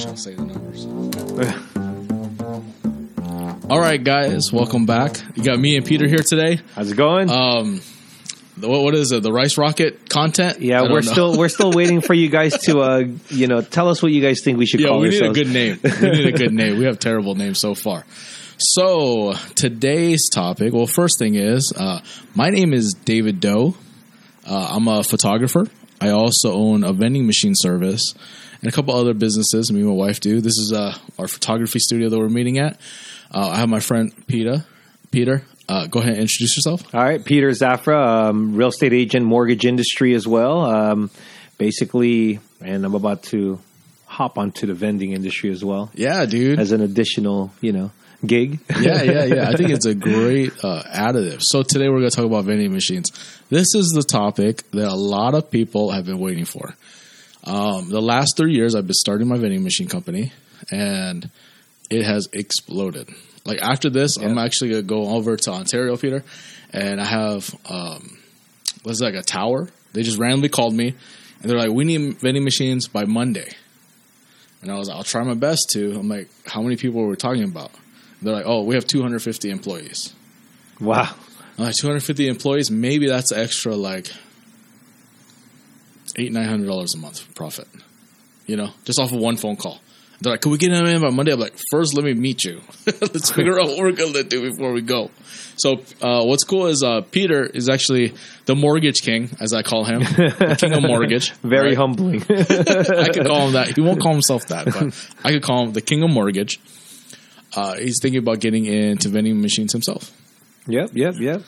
actually say the numbers. All right, guys, welcome back. You got me and Peter here today. How's it going? Um, what, what is it? The rice rocket content? yeah, we're know. still we're still waiting for you guys to uh you know tell us what you guys think we should Yeah, call we need a good name. We need a good name. We have terrible names so far. So today's topic. Well, first thing is, uh, my name is David Do. Uh, I'm a photographer. I also own a vending machine service and a couple other businesses. Me and my wife do. This is uh, our photography studio that we're meeting at. Uh, I have my friend Peter. Peter, uh, go ahead and introduce yourself. All right, Peter Zafra, um, real estate agent, mortgage industry as well. Um, basically, and I'm about to hop onto the vending industry as well Yeah, dude. as an additional you know gig. yeah, yeah, yeah. I think it's a great uh, additive. So today we're going to talk about vending machines. This is the topic that a lot of people have been waiting for. Um, the last three years, I've been starting my vending machine company, and it has exploded. Like after this, I'm actually going to go over to Ontario, Peter, and I have um, what's like a tower. They just randomly called me, and they're like, "We need vending machines by Monday." And I was like, "I'll try my best to." I'm like, "How many people are we talking about?" They're like, "Oh, we have 250 employees." wow. I'm like 250 employees, maybe that's extra like eight nine hundred dollars a month profit. You know, just off of one phone call. They're like, "Can we get him in by Monday?" I'm like, first, let me meet you. Let's figure out what we're gonna do before we go." So, uh, what's cool is uh, Peter is actually the mortgage king, as I call him, the king of mortgage. Very humbling. I could call him that. He won't call himself that, but I could call him the king of mortgage. Uh, he's thinking about getting into vending machines himself. yep, yep, yep.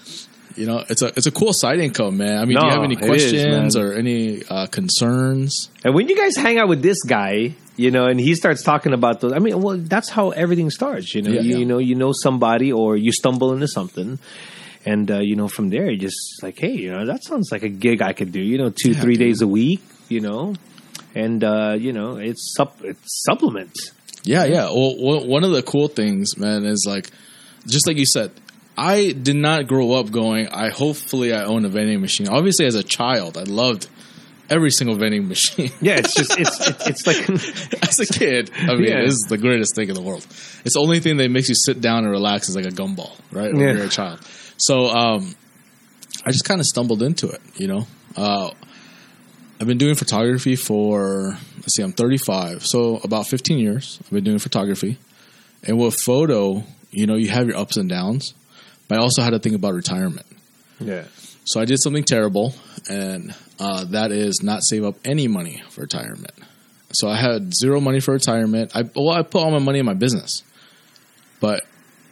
You know, it's a it's a cool side income, man. I mean, do you have any questions man. or any uh, concerns? And when you guys hang out with this guy, you know, and he starts talking about those, I mean, well, that's how everything starts. You know, Yeah, you, yeah. you know, you know somebody, or you stumble into something, and uh, you know, from there, you just like, hey, you know, that sounds like a gig I could do. You know, two, Yeah, three dude. days a week. You know, and uh, you know, it's sup- it's supplements. Yeah, yeah. Well, one of the cool things, man, is like just like you said. I did not grow up going. I hopefully I own a vending machine. Obviously, as a child, I loved every single vending machine. Yeah, it's just it's it's, it's like as a kid, I mean, Yeah. this is the greatest thing in the world. It's the only thing that makes you sit down and relax is like a gumball, right? When Yeah. you're a child. So um, I just kind of stumbled into it, you know. Uh, I've been doing photography for let's see, I'm 35, so about 15 years. I've been doing photography, and with photo, you know, you have your ups and downs, but I also had to think about retirement. yeah. So I did something terrible, and uh, that is not save up any money for retirement. So I had zero money for retirement. I well, I put all my money in my business, but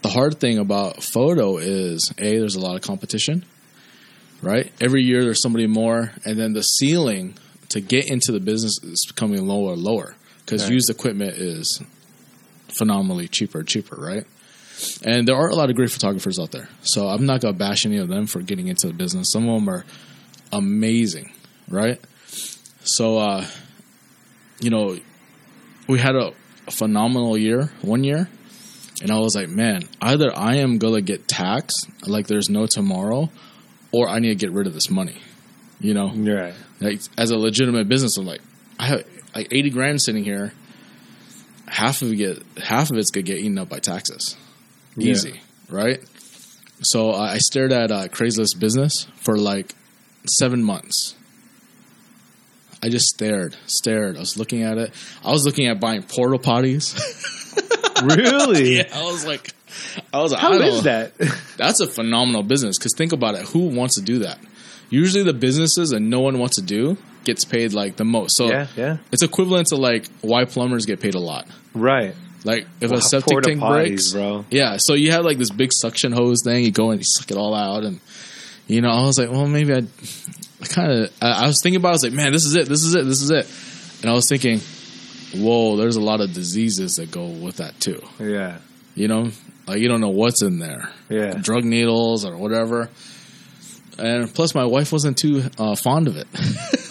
the hard thing about photo is a there's a lot of competition, right? Every year there's somebody more, and then the ceiling to get into the business is becoming lower and lower because Right. used equipment is phenomenally cheaper and cheaper, right? And there are a lot of great photographers out there. So I'm not going to bash any of them for getting into the business. Some of them are amazing, right? So, uh, you know, we had a, phenomenal year one year. And I was like, man, either I am going to get taxed like there's no tomorrow, or I need to get rid of this money. You know, Right. like as a legitimate business, I'm like, I have like 80 grand sitting here. Half of it get half of it's gonna get eaten up by taxes, Yeah. easy, right? So uh, I stared at uh, Craigslist business for like seven months. I just stared, stared. I was looking at it. I was looking at buying porta potties. Really? yeah, I was like, I was like, How I is that? that's a phenomenal business because think about it. Who wants to do that? Usually, the businesses that no one wants to do gets paid like the most. So yeah, yeah. it's equivalent to like why plumbers get paid a lot. Right. Like if Wow, a septic tank breaks, bro. Yeah, so you have like this big suction hose thing. You go and you suck it all out, and you know, I was like, well, maybe I, I kind of, I, I was thinking about. it. I was like, man, this is it, this is it, this is it, and I was thinking, whoa, there's a lot of diseases that go with that too. Yeah. You know, like you don't know what's in there Yeah. drug needles or whatever. And plus, my wife wasn't too uh, fond of it.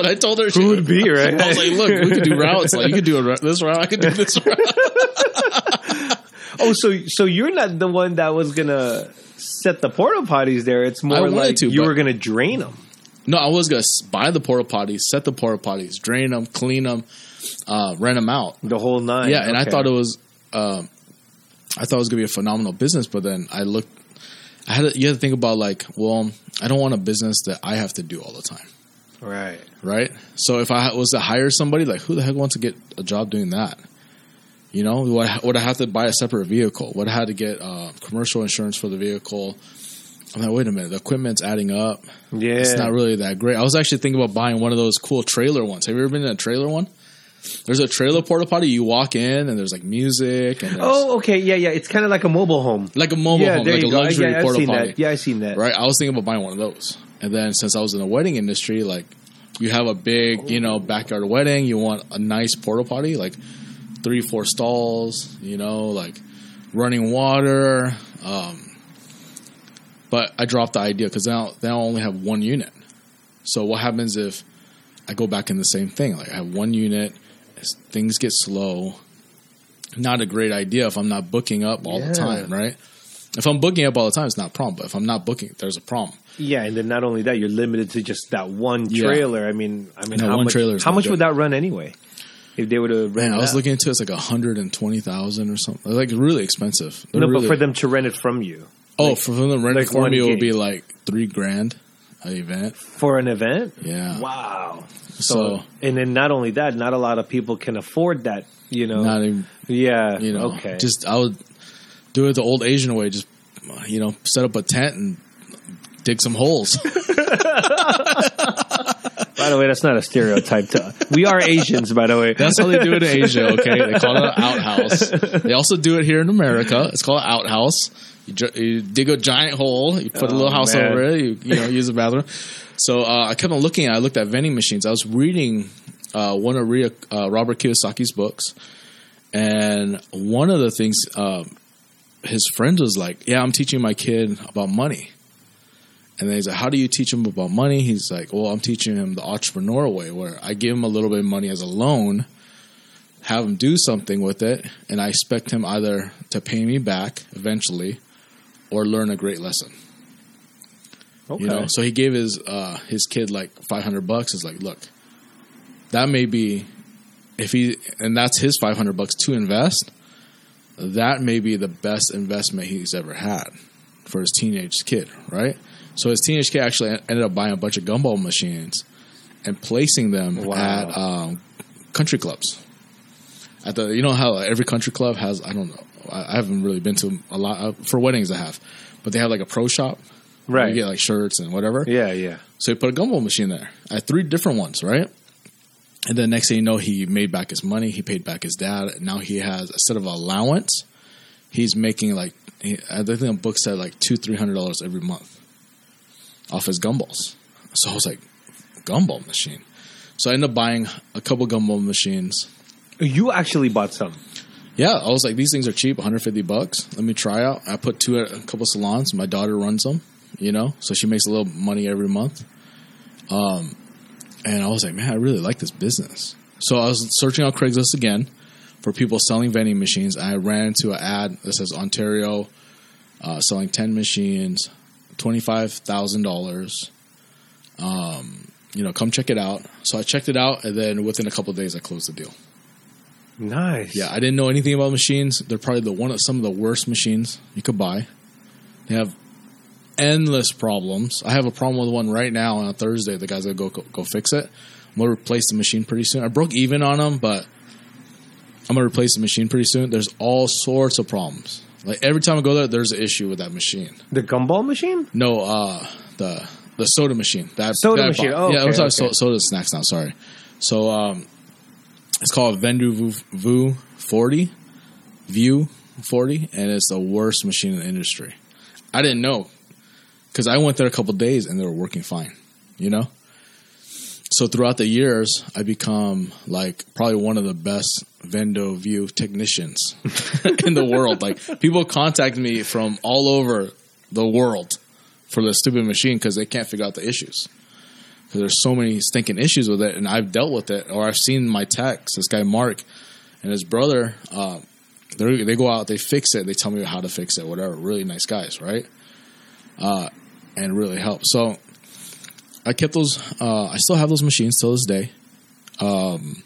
I told her, she Who would be, right? I was like, "Look, we could do routes. Like, you could do a, route- this route. I could do this route." Oh, so so you're not the one that was gonna set the porta potties there. It's more like to, you were gonna drain them. No, I was gonna buy the porta potties, set the porta potties, drain them, clean them, uh, rent them out. The whole nine. Yeah, and I thought it was, um, I thought it was gonna be a phenomenal business. But then I looked, I had to, you had to think about like, well, I don't want a business that I have to do all the time, right. right? So if I was to hire somebody, like, who the heck wants to get a job doing that? You know, would I, would I have to buy a separate vehicle? Would I have to get uh, commercial insurance for the vehicle? I'm like, wait a minute, the equipment's adding up. Yeah. It's not really that great. I was actually thinking about buying one of those cool trailer ones. Have you ever been in a trailer one? There's a trailer porta potty. You walk in and there's like music and Oh, okay. Yeah, yeah. It's kind of like a mobile home. like a mobile yeah, home, like a go. luxury yeah, porta potty. that. Yeah, I've seen that. Right? I was thinking about buying one of those. And then since I was in the wedding industry, like you have a big, you know, backyard wedding, you want a nice porta potty, like three, four stalls, you know, like running water. Um, but I dropped the idea because now they only have one unit. So what happens if I go back in the same thing? Like I have one unit, things get slow. Not a great idea if I'm not booking up all Yeah. the time, right? If I'm booking up all the time, it's not a problem. But if I'm not booking, there's a problem. Yeah, and then not only that, you're limited to just that one Yeah. trailer. I mean, I mean, No, how much? how much good. would that run anyway? If they were to rent Man, I was out? looking into it, it's like a hundred and twenty thousand or something. Like really expensive. They're No, really- but for them to rent it from you oh, for them renting like for one me, it would be like three grand an event. for an event. Yeah. Wow. So, So, and then not only that, not a lot of people can afford that. You know. not even yeah. you know, Okay. just I would do it the old Asian way. Just you know, set up a tent and dig some holes. by the way, that's not a stereotype. To, we are Asians, by the way. That's how they do it in Asia. Okay, they call it an outhouse. They also do it here in America. It's called an outhouse. You, you dig a giant hole. You put a Oh, little house man. over it. You, you know, use the bathroom. So uh, I kept on looking. I looked at vending machines. I was reading uh, one of Ria, uh, Robert Kiyosaki's books, and one of the things um, his friend was like, "Yeah, I'm teaching my kid about money." And then he's like, "How do you teach him about money?" He's like, "Well, I'm teaching him the entrepreneur way, where I give him a little bit of money as a loan, have him do something with it, and I expect him either to pay me back eventually, or learn a great lesson." okay. You know, so he gave his uh, his kid like five hundred bucks. Is like, look, that may be if he and that's his five hundred bucks to invest. That may be the best investment he's ever had for his teenage kid, right? So his teenage kid actually ended up buying a bunch of gumball machines and placing them Wow. at um, country clubs. At the, you know how every country club has, I don't know, I I haven't really been to a lot uh, for weddings. I have, but they have like a pro shop, right. You get like shirts and whatever. yeah, yeah. So he put a gumball machine there. I had three different ones, right? And then next thing you know, he made back his money. He paid back his dad. Now he has instead of allowance, he's making like he, I think the book said like two three hundred dollars every month off his gumballs. So I was like, gumball machine. So I ended up buying a couple gumball machines. You actually bought some. Yeah, I was like, these things are cheap, 150 bucks. Let me try out. I put two at a couple salons. My daughter runs them, you know, so she makes a little money every month. Um, and I was like, man, I really like this business. So I was searching on Craigslist again for people selling vending machines. I ran into an ad that says Ontario uh, selling 10 machines, $25,000. Um, you know, come check it out. So I checked it out, and then within a couple of days, I closed the deal. Nice. Yeah, I didn't know anything about machines. They're probably the one of some of the worst machines you could buy. They have endless problems. I have a problem with one right now on a Thursday. The guys gonna go go, go fix it. I'm gonna replace the machine pretty soon. I broke even on them, but I'm gonna replace the machine pretty soon. There's all sorts of problems. Like every time I go there, there's an issue with that machine. The gumball machine? No, uh, the the soda machine. That Soda that machine. Oh, yeah, okay, I'm sorry, okay. so, soda snacks now. Sorry. So um, it's called Vendo 40, Vue 40, and it's the worst machine in the industry. I didn't know because I went there a couple days and they were working fine. You know. So throughout the years, I become like probably one of the best Vendo Vue technicians in the world. Like people contact me from all over the world for the stupid machine because they can't figure out the issues. Because there's so many stinking issues with it, and I've dealt with it, or I've seen my techs. This guy Mark and his brother, uh, they go out, they fix it, they tell me how to fix it, whatever. Really nice guys, right? Uh, and really help. So I kept those. Uh, I still have those machines till this day. Um,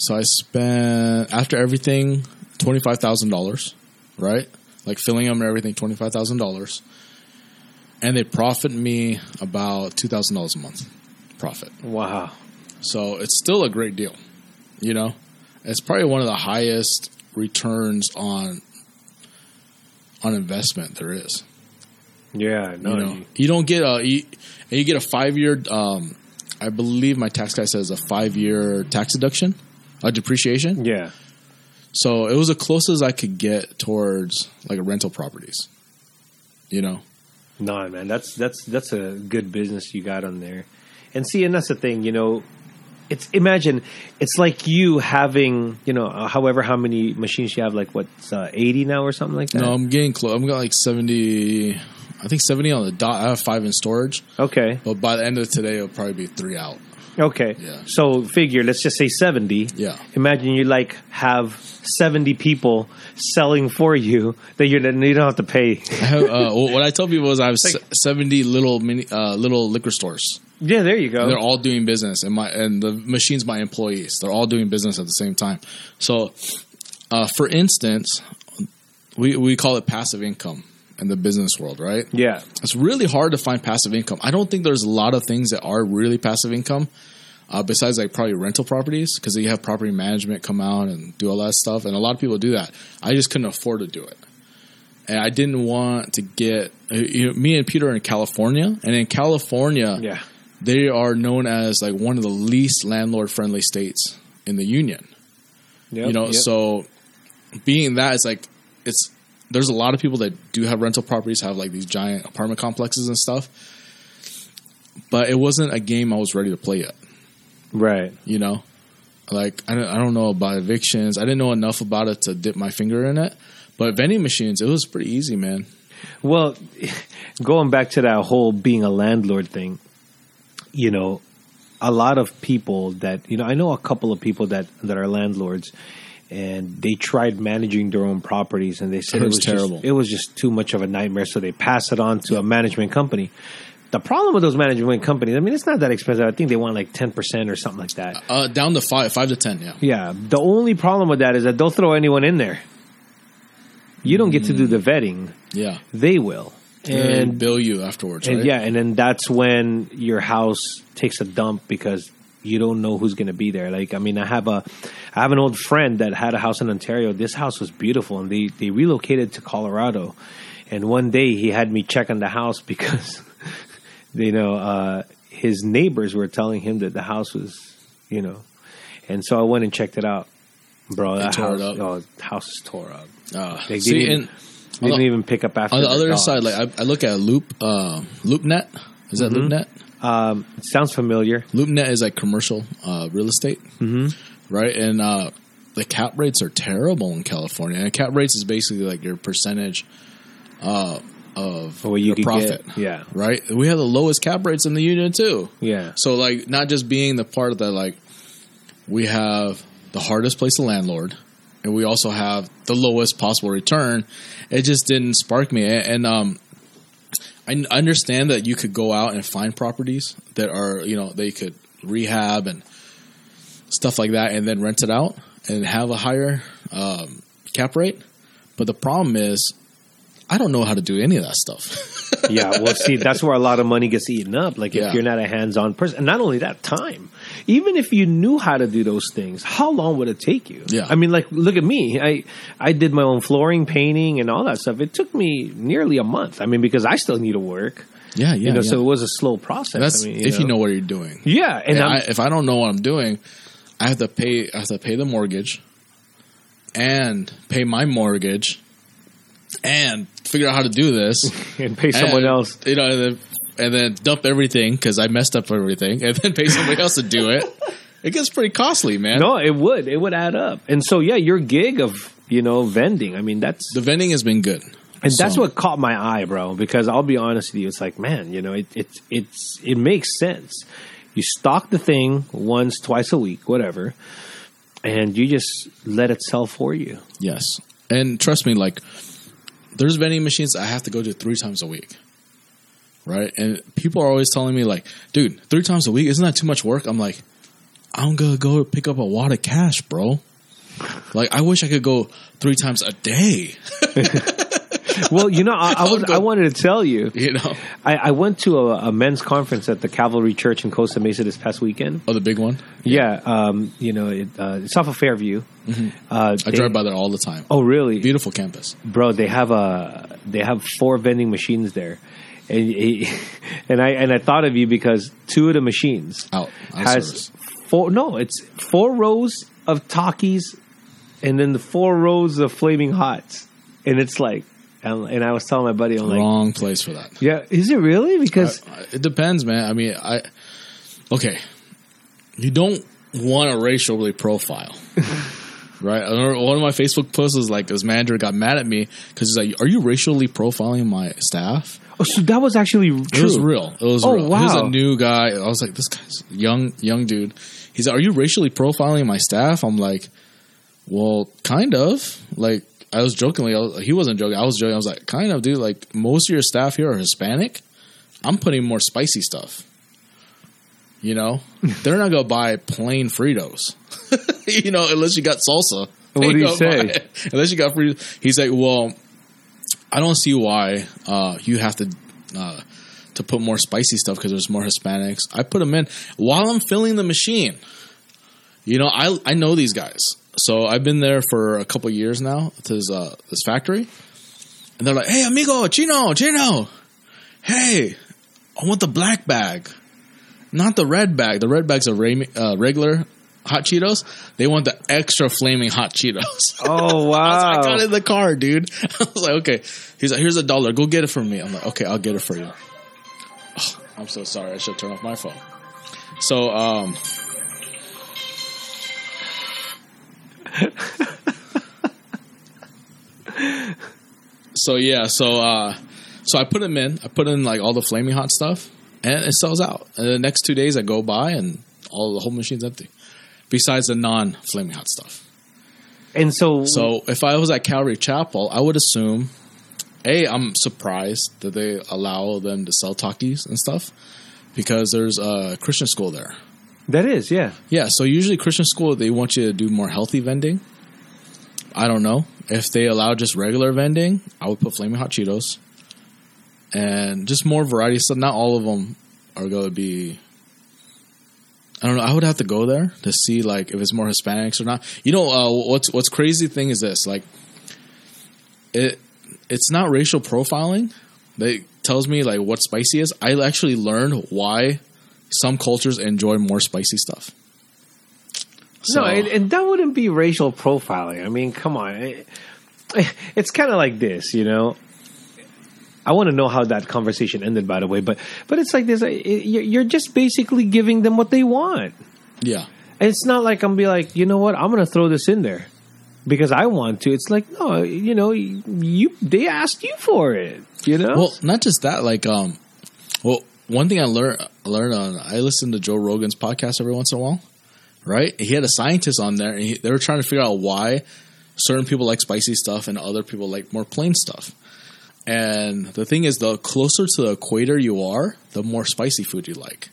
so I spent after everything twenty five thousand dollars, right? Like filling them and everything, twenty five thousand dollars, and they profit me about two thousand dollars a month profit. Wow. So it's still a great deal. You know, it's probably one of the highest returns on on investment there is. Yeah, no, you know, you don't get a you, and you get a five year. Um, I believe my tax guy says a five year tax deduction, a depreciation. yeah, So it was the closest I could get towards like rental properties. You know, no, man, that's that's that's a good business you got on there. And see, and that's the thing, you know. It's imagine it's like you having you know uh, however how many machines you have like what uh, eighty now or something like that. no, I'm getting close. I'm got like seventy. I think seventy on the dot. I have five in storage, Okay, but by the end of today, it'll probably be three out. Okay. Yeah. So figure, let's just say seventy. Yeah. Imagine you like have seventy people selling for you that you're you don't have to pay. I have, uh, what I tell people is I have Like- seventy little mini, uh, little liquor stores. yeah, there you go. They're all doing business, and my and the machines my employees. They're all doing business at the same time. So, uh, for instance, we we call it passive income in the business world, right? yeah, It's really hard to find passive income. I don't think there's a lot of things that are really passive income. Uh, besides like probably rental properties because you have property management come out and do all that stuff and a lot of people do that i just couldn't afford to do it and i didn't want to get uh, you know, me and peter are in california and in california yeah. they are known as like one of the least landlord friendly states in the union Yep, you know yep. so being that it's like it's there's a lot of people that do have rental properties have like these giant apartment complexes and stuff but it wasn't a game i was ready to play yet. Right. you know? Like I don't, I don't know about evictions. I didn't know enough about it to dip my finger in it but vending machines it was pretty easy man. Well, going back to that whole being a landlord thing, you know, a lot of people that you know, I know a couple of people that that are landlords, and they tried managing their own properties, and they said It it was was terrible. Just, it was just too much of a nightmare, so they pass it on to a management company. The problem with those management companies, I mean, it's not that expensive. I think they want like ten percent or something like that. uh, down to five five to ten yeah Yeah. The only problem with that is that they'll throw anyone in there. You don't get to do the vetting; yeah they will. and And bill you afterwards and right? yeah, and then that's when your house takes a dump because you don't know who's going to be there. Like, I mean, I have a, I have an old friend that had a house in Ontario. This house was beautiful, and they they relocated to Colorado. And one day he had me check on the house because, you know, uh, his neighbors were telling him that the house was, you know, and so I went and checked it out. Bro, that tore house, oh, house is tore up. Uh, They see, didn't, and they didn't the- even pick up after on the other dogs. side, like I, I look at Loop, uh, LoopNet. Is that LoopNet? Um, sounds familiar. LoopNet is like commercial uh, real estate, mm-hmm. right? And uh, the cap rates are terrible in California. And cap rates is basically like your percentage uh, of What you your profit, get. Yeah. right? We have the lowest cap rates in the union too. Yeah. So like, not just being the part of that like we have the hardest place to landlord, and we also have the lowest possible return. It just didn't spark me, and, and um, I understand that you could go out and find properties that are you know they could rehab and stuff like that, and then rent it out and have a higher um, cap rate. But the problem is, I don't know how to do any of that stuff. yeah, well, see, that's where a lot of money gets eaten up. Like if Yeah. you're not a hands-on person, and not only that, time. Even if you knew how to do those things, how long would it take you? Yeah. I mean, like, look at me. I I did my own flooring, painting, and all that stuff. It took me nearly a month. I mean, because I still need to work. yeah, yeah. you know, yeah. so it was a slow process. that's I mean, if you know what you're doing. Yeah, and And I, if I don't know what I'm doing, I have to pay. I have to pay the mortgage, and pay my mortgage, and figure out how to do this. and pay someone And, else. you know, and then, dump everything because I messed up everything, and then pay somebody else to do it. It gets pretty costly, man. No, it would. It would add up. And so, yeah, your gig of you know vending. I mean, that's The vending has been good, And that's what caught my eye, bro. Because I'll be honest with you, it's like, man, you know, it it's it's it makes sense. You stock the thing once, twice a week, whatever, and you just let it sell for you. Yes, and trust me, like there's vending machines I have to go to three times a week. Right? And people are always telling me like, dude, three times a week isn't that too much work? I'm like, I'm gonna go pick up a wad of cash, bro. Like, I wish I could go three times a day. Well, you know, I, I was I wanted to tell you. You know, I, I went to a, a men's conference at the Calvary Church in Costa Mesa this past weekend. oh, the big one. Yeah, um, you know, it, uh, it's off of Fairview. Uh, Mm-hmm. I they- drive by there all the time. Oh, really? Beautiful campus. bro they have a they have four vending machines there and he, and i and i thought of you because two of the machines oh, Out, out has service. four no it's four rows of Takis and then the four rows of flaming hots and it's like and, and i was telling my buddy i'm like Wrong place for that. yeah is it really because I- it depends, man. I mean, I okay. You don't want to racially profile, right? One of my Facebook posts was like, this manager got mad at me because he's like, "Are you racially profiling my staff?" Oh so that was actually true It was real. It was Oh, real. He was a new guy. I was like, this guy's young, young dude. He's like, are you racially profiling my staff? I'm like, well, kind of. Like, I was jokingly, I was, he wasn't joking. I was joking. I was like, kind of, dude. Like, most of your staff here are Hispanic. I'm putting more spicy stuff. You know, they're not gonna buy plain Fritos. you know, unless you got salsa. What They did say? Unless you got Fritos. He's like, well, I don't see why uh, you have to uh, to put more spicy stuff because there's more Hispanics. I put them in while I'm filling the machine. You know, I I know these guys, so I've been there for a couple years now. To this uh, this factory, and they're like, "Hey, amigo, Chino, Chino, hey, I want the black bag, not the red bag. The red bag's a uh, regular." Hot Cheetos. They want the extra flaming hot Cheetos. oh I, like, I got it in the car, dude. I was like, okay. He's like, here's a dollar. Go get it for me. I'm like, okay, I'll get it for you. Oh, I'm so sorry. I should turn off my phone. So, um, so yeah, so uh, so I put them in. I put in like all the flaming hot stuff, and it sells out. And the next two days, I go by, and all the whole machine's empty. Besides the non flaming hot stuff. and so So if I was at Calvary Chapel, I would assume, a, I'm surprised that they allow them to sell Takis and stuff because there's a Christian school there. that is yeah Yeah, so usually Christian school they want you to do more healthy vending. I don't know if they allow just regular vending. I would put flaming hot Cheetos and just more variety. So not all of them are going to be. I don't know. I would have to go there to see like if it's more Hispanics or not. You know uh, what's what's crazy thing is this like it it's not racial profiling that tells me like what spicy is. I actually learned why some cultures enjoy more spicy stuff. So, no, and, and that wouldn't be racial profiling. I mean, come on. It- it's kind of like this, you know. I want to know how that conversation ended, by the way, but but it's like this. You're just basically giving them what they want. yeah, And it's not like I'm be like, you know what, I'm going to throw this in there because I want to. It's like, no, you know, you they asked you for it, you know. Well, not just that. Like, um, well, one thing I learned learned on I listen to Joe Rogan's podcast every once in a while. Right, he had a scientist on there, and he, they were trying to figure out why certain people like spicy stuff and other people like more plain stuff. And the thing is, the closer to the equator you are, the more spicy food you like,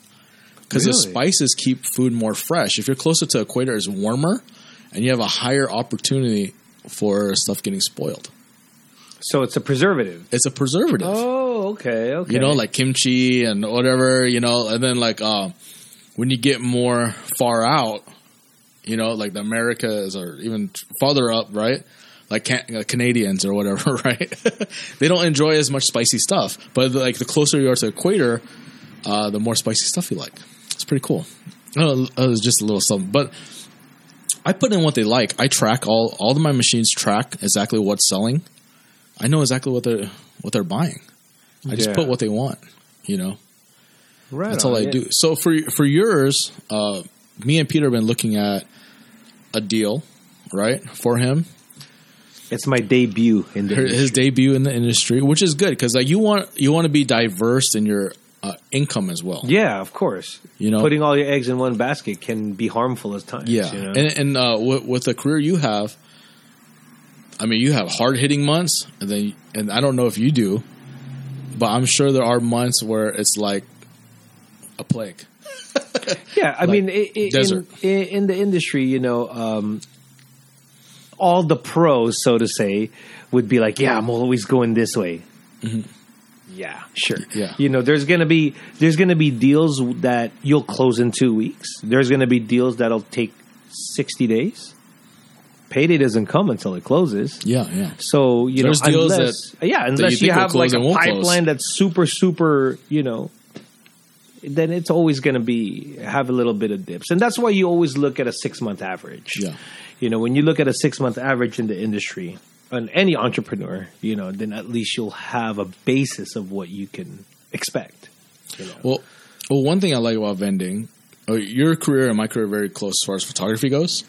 because the spices keep food more fresh. If you're closer to the equator, it's warmer, and you have a higher opportunity for stuff getting spoiled. so it's a preservative. It's a preservative. Oh, okay, okay. you know, like kimchi and whatever, you know, and then like uh, when you get more far out, you know, like the Americas or even farther up, right? Like can- uh, Canadians or whatever, right? they don't enjoy as much spicy stuff, but like the closer you are to the equator, uh, the more spicy stuff you like. It's pretty cool. Uh, it was just a little something, but I put in what they like. I track all all of my machines track exactly what's selling. I know exactly what they're what they're buying. I just put what they want. You know, right that's all on, I yeah. do. So for for yours, uh, me and Peter have been looking at a deal, right, for him. It's my debut in the Her- His debut in the industry, which is good because like you want you want to be diverse in your uh, income as well. Yeah, of course. You know, Putting all your eggs in one basket can be harmful at times. Yeah, you know? and and uh, with, with the career you have, I mean, you have hard hitting months, and then and I don't know if you do, but I'm sure there are months where it's like a plague. Yeah, I Like mean, i i desert. in, in the industry, you know, um, all the pros, so to say, would be like, "Yeah, I'm always going this way." Yeah, sure. Mm-hmm. Yeah. you know, there's gonna be there's gonna be deals that you'll close in two weeks. There's gonna be deals that'll take sixty days. Payday doesn't come until it closes. Yeah, yeah. So you There's know, deals unless that- yeah, you unless you, will have like a won't close. pipeline that's super super, you know, then it's always going to be have a little bit of dips, and that's why you always look at a six month average. Yeah. You know, when you look at a six month average in the industry, and any entrepreneur, you know, then at least you'll have a basis of what you can expect. You know? Well, well, one thing I like about vending, uh, your career and my career are very close as far as photography goes.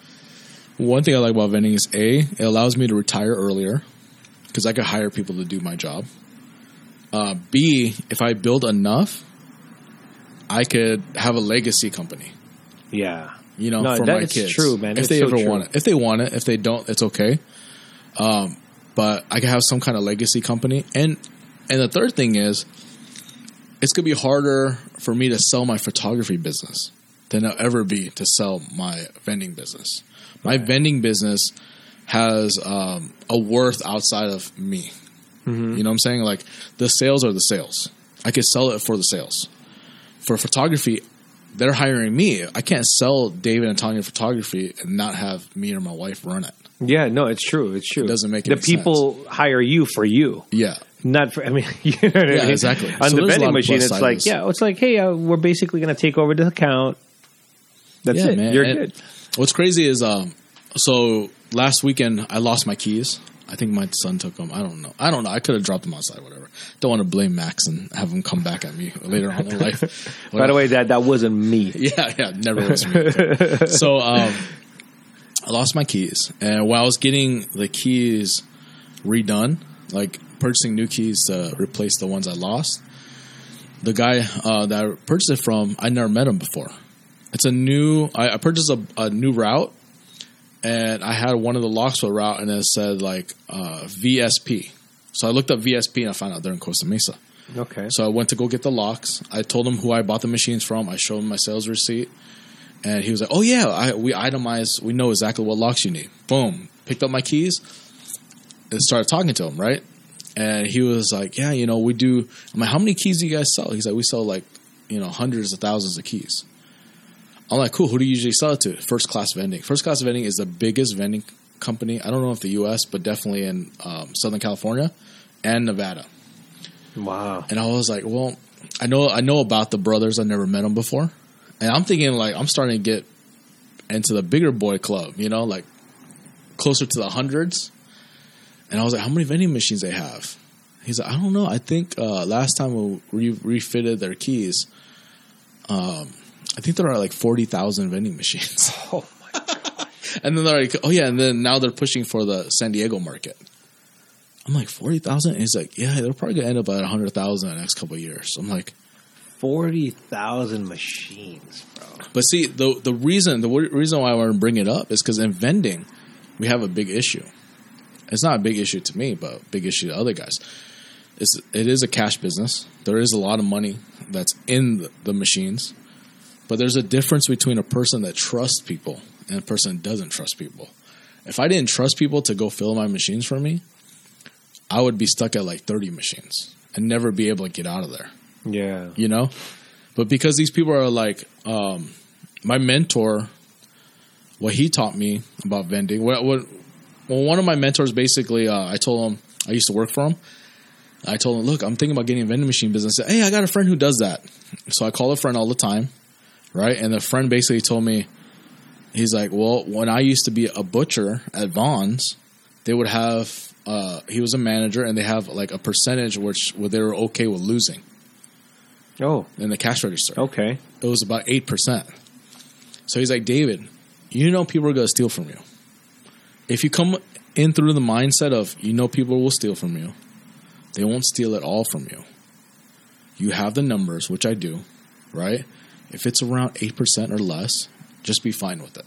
One thing I like about vending is a it allows me to retire earlier because I could hire people to do my job. Uh, B, if I build enough, I could have a legacy company. yeah, You know, No, for that my kids. true, man. If It's they so ever true. want it, if they want it, if they don't, it's okay. Um, but I can have some kind of legacy company, and and the third thing is, it's gonna be harder for me to sell my photography business than it'll ever be to sell my vending business. My vending business has um, a worth outside of me. Mm-hmm. You know what I'm saying? Like the sales are the sales. I could sell it for the sales. For photography, they're hiring me. I can't sell David and Tanya photography and not have me or my wife run it. yeah, no, it's true. It's true. It doesn't make the people hire you for you. Yeah. Not for, I mean, you know what I Yeah, mean? exactly. On So the vending machine, it's like, yeah, it's like, hey, uh, we're basically going to take over the account. That's yeah, it. man. You're And good. What's crazy is, um, so last weekend I lost my keys. I think my son took them. I don't know. I don't know. I could have dropped them outside. Whatever. Don't want to blame Max and have him come back at me later on in life. By the way, that that wasn't me. Yeah, yeah, never was me. so um, I lost my keys, and while I was getting the keys redone, like purchasing new keys to replace the ones I lost, the guy uh, that I purchased it from, I never met him before. It's a new. I, I purchased a, a new route, and I had one of the locks for route, and it said like uh, VSP. So I looked up VSP, and I found out they're in Costa Mesa. Okay. So I went to go get the locks. I told him who I bought the machines from. I showed him my sales receipt, and he was like, "Oh yeah, I, we itemize. We know exactly what locks you need." Boom. Picked up my keys and started talking to him. Right, and he was like, "Yeah, you know, we do." I'm like, "How many keys do you guys sell?" He's like, "We sell like you know hundreds of thousands of keys." I'm like, "Cool. Who do you usually sell it to?" First Class Vending. First Class Vending is the biggest vending company. I don't know if the U.S., but definitely in um, Southern California and Nevada. wow. And I was like, well, I know I know about the brothers. I never met them before, and I'm thinking like I'm starting to get into the bigger boy club. You know, like closer to the hundreds. And I was like, how many vending machines they have? He's like, I don't know. I think uh, last time we re- refitted their keys, um, I think there are like forty thousand vending machines. Oh my god! And then they're like, oh yeah, and then now they're pushing for the San Diego market. I'm like forty thousand. He's like, yeah, they're probably gonna end up at hundred thousand in the next couple of years. I'm like, Forty thousand machines, bro. but see, the the reason the reason why I want to bring it up is because in vending, we have a big issue. It's not a big issue to me, but a big issue to other guys. It's it is a cash business. There is a lot of money that's in the, the machines, but there's a difference between a person that trusts people and a person that doesn't trust people. If I didn't trust people to go fill my machines for me, I would be stuck at like 30 machines and never be able to get out of there. Yeah. you know? But because these people are like um, my mentor what he taught me about vending what, what well one of my mentors basically uh, i told him i used to work for him. I told him look i'm thinking about getting a vending machine business. Said, hey i got a friend who does that. So i call a friend all the time right and the friend basically told me he's like well when i used to be a butcher at Vons they would have uh, he was a manager and they have like a percentage which where they were okay with losing Oh, in the cash register okay. it was about 8%. So he's like, David, you know people are going to steal from you. If you come in through the mindset of, you know people will steal from you, they won't steal it all from you. You have the numbers, which I do, right? If it's around 8% or less, just be fine with it.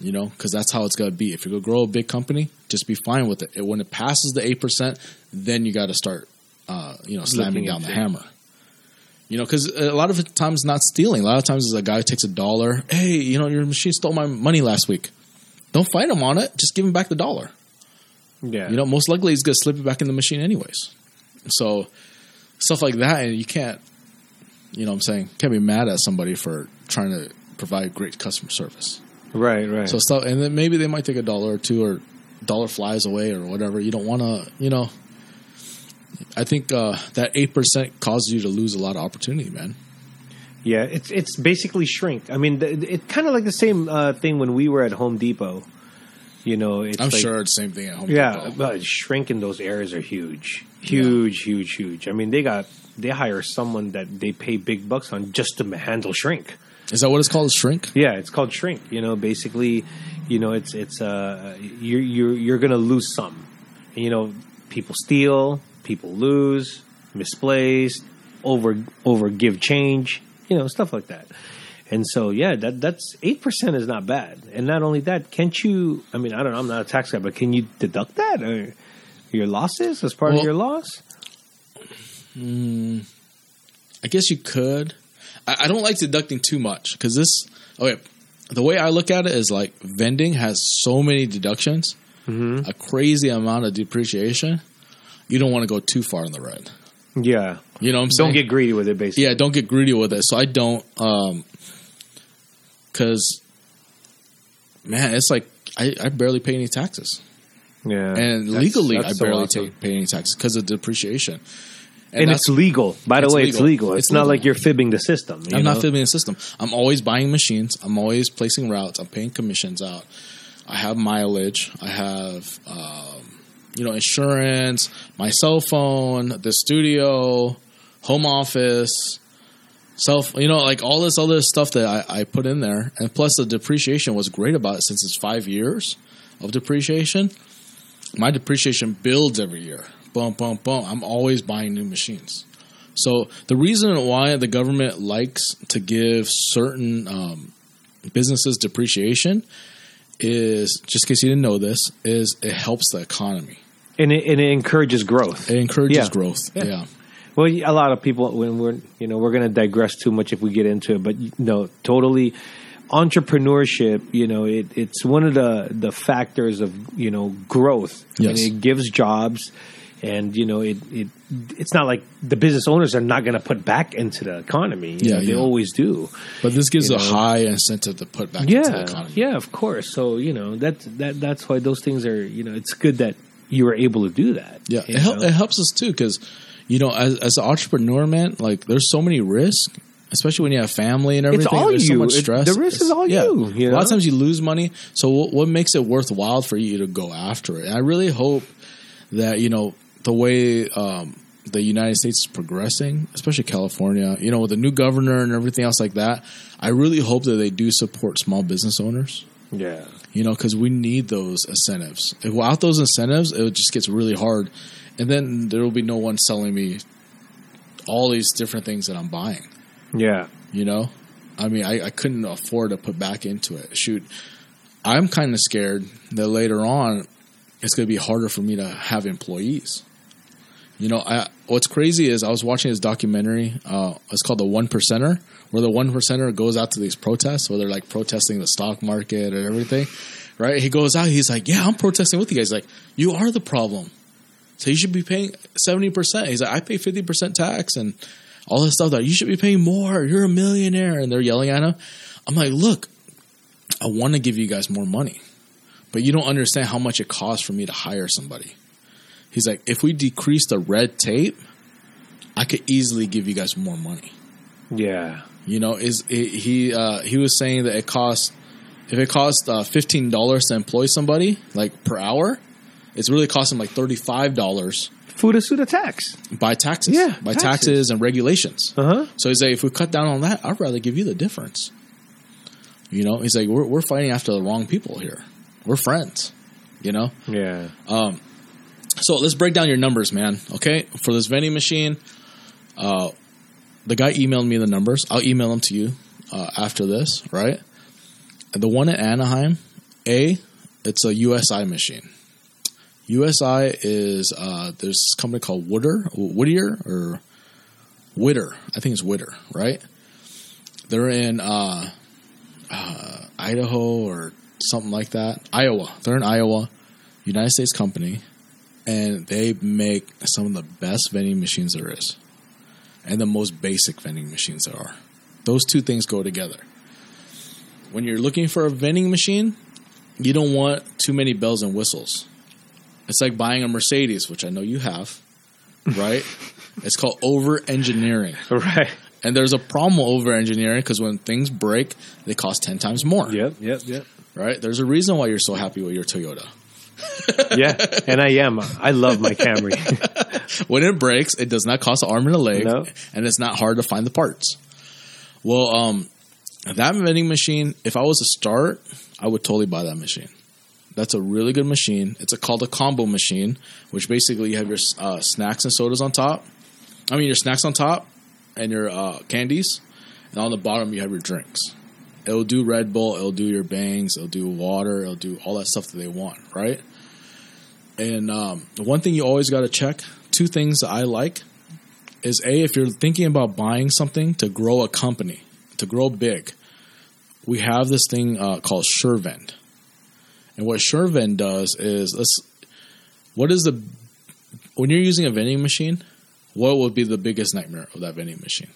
You know, because that's how it's going to be. If you're going to grow a big company, just be fine with it. When it passes the 8%, then you got to start uh, you know, slamming Looking down the hammer. You know, because a lot of the times not stealing. A lot of times, is a guy takes a dollar. Hey, you know, your machine stole my money last week. Don't fight him on it. Just give him back the dollar. Yeah. You know, most likely he's going to slip it back in the machine anyways. So stuff like that, and you can't, you know, what I'm saying, can't be mad at somebody for trying to provide great customer service. right, right. So stuff, and then maybe they might take a dollar or two, or dollar flies away, or whatever. You don't want to, you know. I think uh, that eight percent causes you to lose a lot of opportunity, man. Yeah, it's it's basically shrink. I mean, it's kind of like the same uh, thing when we were at Home Depot. You know, it's I'm like, sure it's the same thing at home. Yeah, Depot. Yeah, but shrink in those areas are huge, huge, huge, huge. I mean, they got they hire someone that they pay big bucks on just to handle shrink. is that what it's called? Shrink? Yeah, it's called shrink. You know, basically, you know, it's it's uh you're you're you're gonna lose some. You know, people steal, people lose, misplaced, over over give change, you know, stuff like that. And so, yeah, that that's eight percent is not bad. And not only that, can't you? I mean, I don't know. I'm not a tax guy, but can you deduct that or your losses as part of your loss? I guess you could. I, I don't like deducting too much because this. Okay, the way I look at it is like vending has so many deductions, a crazy amount of depreciation. You don't want to go too far in the red. Yeah, You know what I'm saying? don't get greedy with it. Basically, yeah, don't get greedy with it. So I don't, um, because man, it's like I, I barely pay any taxes, yeah. and That's- legally that's I barely take, pay any taxes because of depreciation. And, that's- it's legal. By the It's way, it's legal. legal. It's, It's not like you're fibbing the system. I'm know? not fibbing the system. I'm always buying machines. I'm always placing routes. I'm paying commissions out. I have mileage. I have, um, you know, insurance, my cell phone, the studio, home office, self, you know, like all this other stuff that I, I put in there. And plus the depreciation was great about it since it's five years of depreciation. My depreciation builds every year. Boom, boom, boom. I'm always buying new machines. So the reason why the government likes to give certain um, businesses depreciation is just in case you didn't know this is it helps the economy. and it, and it encourages growth. It encourages Yeah. growth. Yeah. Yeah. Well, a lot of people when we're you know we're going to digress too much if we get into it, but no, totally entrepreneurship. You know, it, it's one of the the factors of you know growth. I Yes. mean, it gives jobs, and you know it it it's not like the business owners are not going to put back into the economy. Yeah, know, they yeah. always do. But this gives You a know. high incentive to put back into the Yeah, economy. yeah, of course. So you know that that that's why those things are. You know, it's good that you were able to do that. Yeah, it, hel- it helps us too because you know, as as an entrepreneur, man, like there's so many risks, especially when you have family and everything. It's all there's so you. much It- the risk is all you, you a lot of times you lose money. So what, what makes it worthwhile for you to go after it? And I really hope that you know the way um, the United States is progressing, especially California, you know, with the new governor and everything else like that. I really hope that they do support small business owners yeah. you know, because we need those incentives. If without those incentives, it just gets really hard, and then there will be no one selling me all these different things that I'm buying. Yeah. You know, I mean, I, I couldn't afford to put back into it. Shoot, I'm kind of scared that later on it's going to be harder for me to have employees. You know, I, what's crazy is I was watching this documentary. Uh, it's called The One Percenter, where the one percenter goes out to these protests, where they're like protesting the stock market and everything. Right? He goes out. He's like, "Yeah, I'm protesting with you guys. Like, you are the problem. So you should be paying seventy percent." He's like, "I pay fifty percent tax and all this stuff. That you should be paying more. You're a millionaire." And they're yelling at him. I'm like, "Look, I want to give you guys more money, but you don't understand how much it costs for me to hire somebody." He's like, if we decrease the red tape, I could easily give you guys more money. Yeah. You know, is he uh, he was saying that it costs if it costs uh, fifteen dollars to employ somebody like per hour, it's really costing like thirty five dollars Food is a tax. by taxes, Yeah, by taxes. taxes, and regulations. Uh huh. So he's like, if we cut down on that, I'd rather give you the difference. You know, he's like, we're we're fighting after the wrong people here. We're friends. You know, Yeah. So let's break down your numbers, man. Okay, for this vending machine, uh, the guy emailed me the numbers. I'll email them to you uh, after this, right? The one at Anaheim, A, it's a USI machine. USI is uh, there's this company called Wooder, Whittier, or Witter. I think it's Witter, right? They're in uh, uh, Idaho or something like that. Iowa. They're in Iowa, United States company, and they make some of the best vending machines there is, and the most basic vending machines there are. Those two things go together. When you're looking for a vending machine, you don't want too many bells and whistles. It's like buying a Mercedes, which I know you have, right? it's called over engineering. Right. And there's a problem with over engineering because when things break, they cost 10 times more. Yep. Yep. Yep. Right? There's a reason why you're so happy with your Toyota. yeah, and I am. I love my Camry. when it breaks, it does not cost an arm and a leg, No. and it's not hard to find the parts. Well, um, that vending machine, if I was to start, I would totally buy that machine. That's a really good machine. It's a, called a combo machine, which basically you have your uh, snacks and sodas on top. I mean, your snacks on top and your uh, candies, and on the bottom you have your drinks. It'll do Red Bull, it'll do your bangs, it'll do water, it'll do all that stuff that they want, right? And um, the one thing you always got to check, two things that I like, is A, if you're thinking about buying something to grow a company, to grow big, we have this thing uh, called SureVend. And what SureVend does is let's what is the when you're using a vending machine, what would be the biggest nightmare of that vending machine?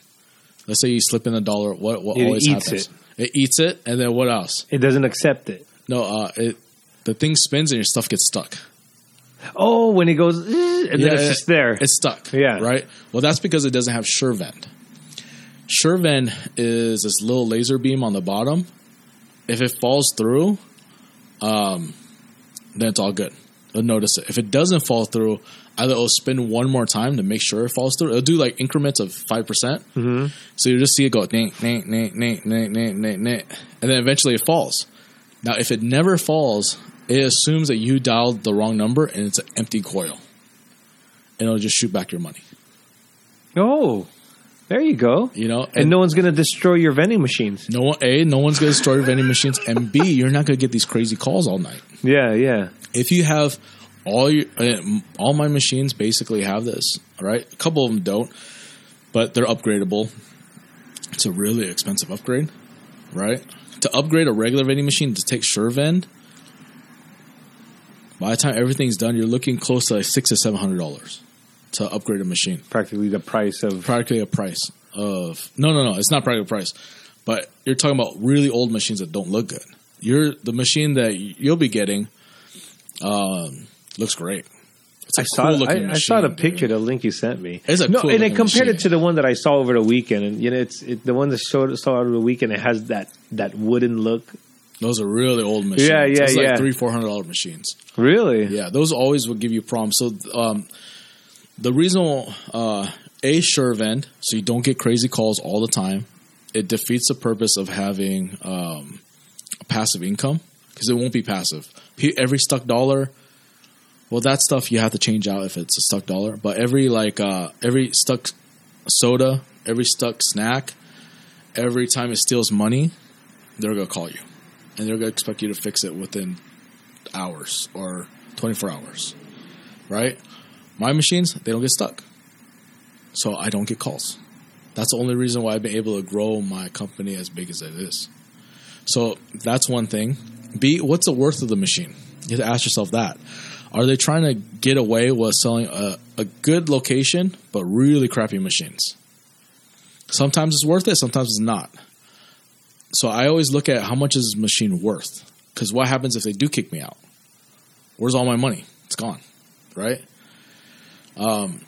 Let's say you slip in a dollar. What what It always happens? It. Eats it, and then what else? It doesn't accept it. No, uh, it the thing spins and your stuff gets stuck. Oh, when it goes, and then it's it- just there. It's stuck. Yeah. Right. Well, that's because it doesn't have SureVend. SureVend is this little laser beam on the bottom. If it falls through, um, then it's all good. It'll notice it. If it doesn't fall through, either it'll spin one more time to make sure it falls through. It'll do like increments of five percent. Mm-hmm. So you just see it go ning ning ning ning ning ning ning, and then eventually it falls. Now, if it never falls, it assumes that you dialed the wrong number and it's an empty coil and it'll just shoot back your money. oh, there you go. You know, And no one's going to destroy your vending machines. no one, a, no one's going to destroy your vending machines, and b, you're not going to get these crazy calls all night. Yeah, yeah. If you have all your, all my machines basically have this, all right? A couple of them don't, but they're upgradable. It's a really expensive upgrade, right? To upgrade a regular vending machine to take SureVend, by the time everything's done, you're looking close to like six to seven hundred dollars to upgrade a machine. Practically the price of. practically a price of no no no it's not practically a price but you're talking about really old machines that don't look good you're the machine that you'll be getting um, looks great it's a I saw, cool I, I saw the machine, picture, dude. the link you sent me. It's a no, cool and I looking compared it to the one that I saw over the weekend, and you know, it's it, the one that showed saw over the weekend. It has that that wooden look. those are really old machines Yeah, yeah, it's like yeah. three four hundred dollar machines Really? yeah those always will give you problems so um, the reason uh, a sure vend so you don't get crazy calls all the time it defeats the purpose of having um, a passive income because it won't be passive every stuck dollar well that stuff you have to change out if it's a stuck dollar but every like uh, every stuck soda every stuck snack every time it steals money they're gonna call you. And they're gonna expect you to fix it within hours or 24 hours right? My machines they don't get stuck. So i don't get calls. That's the only reason why i've been able to grow my company as big as it is. So that's one thing. B what's the worth of the machine? You have to ask yourself that are they trying to get away with selling a, a good location but really crappy machines? Sometimes it's worth it sometimes it's not. So i always look at how much is this machine worth? Because what happens if they do kick me out? Where's all my money? It's gone right? Um,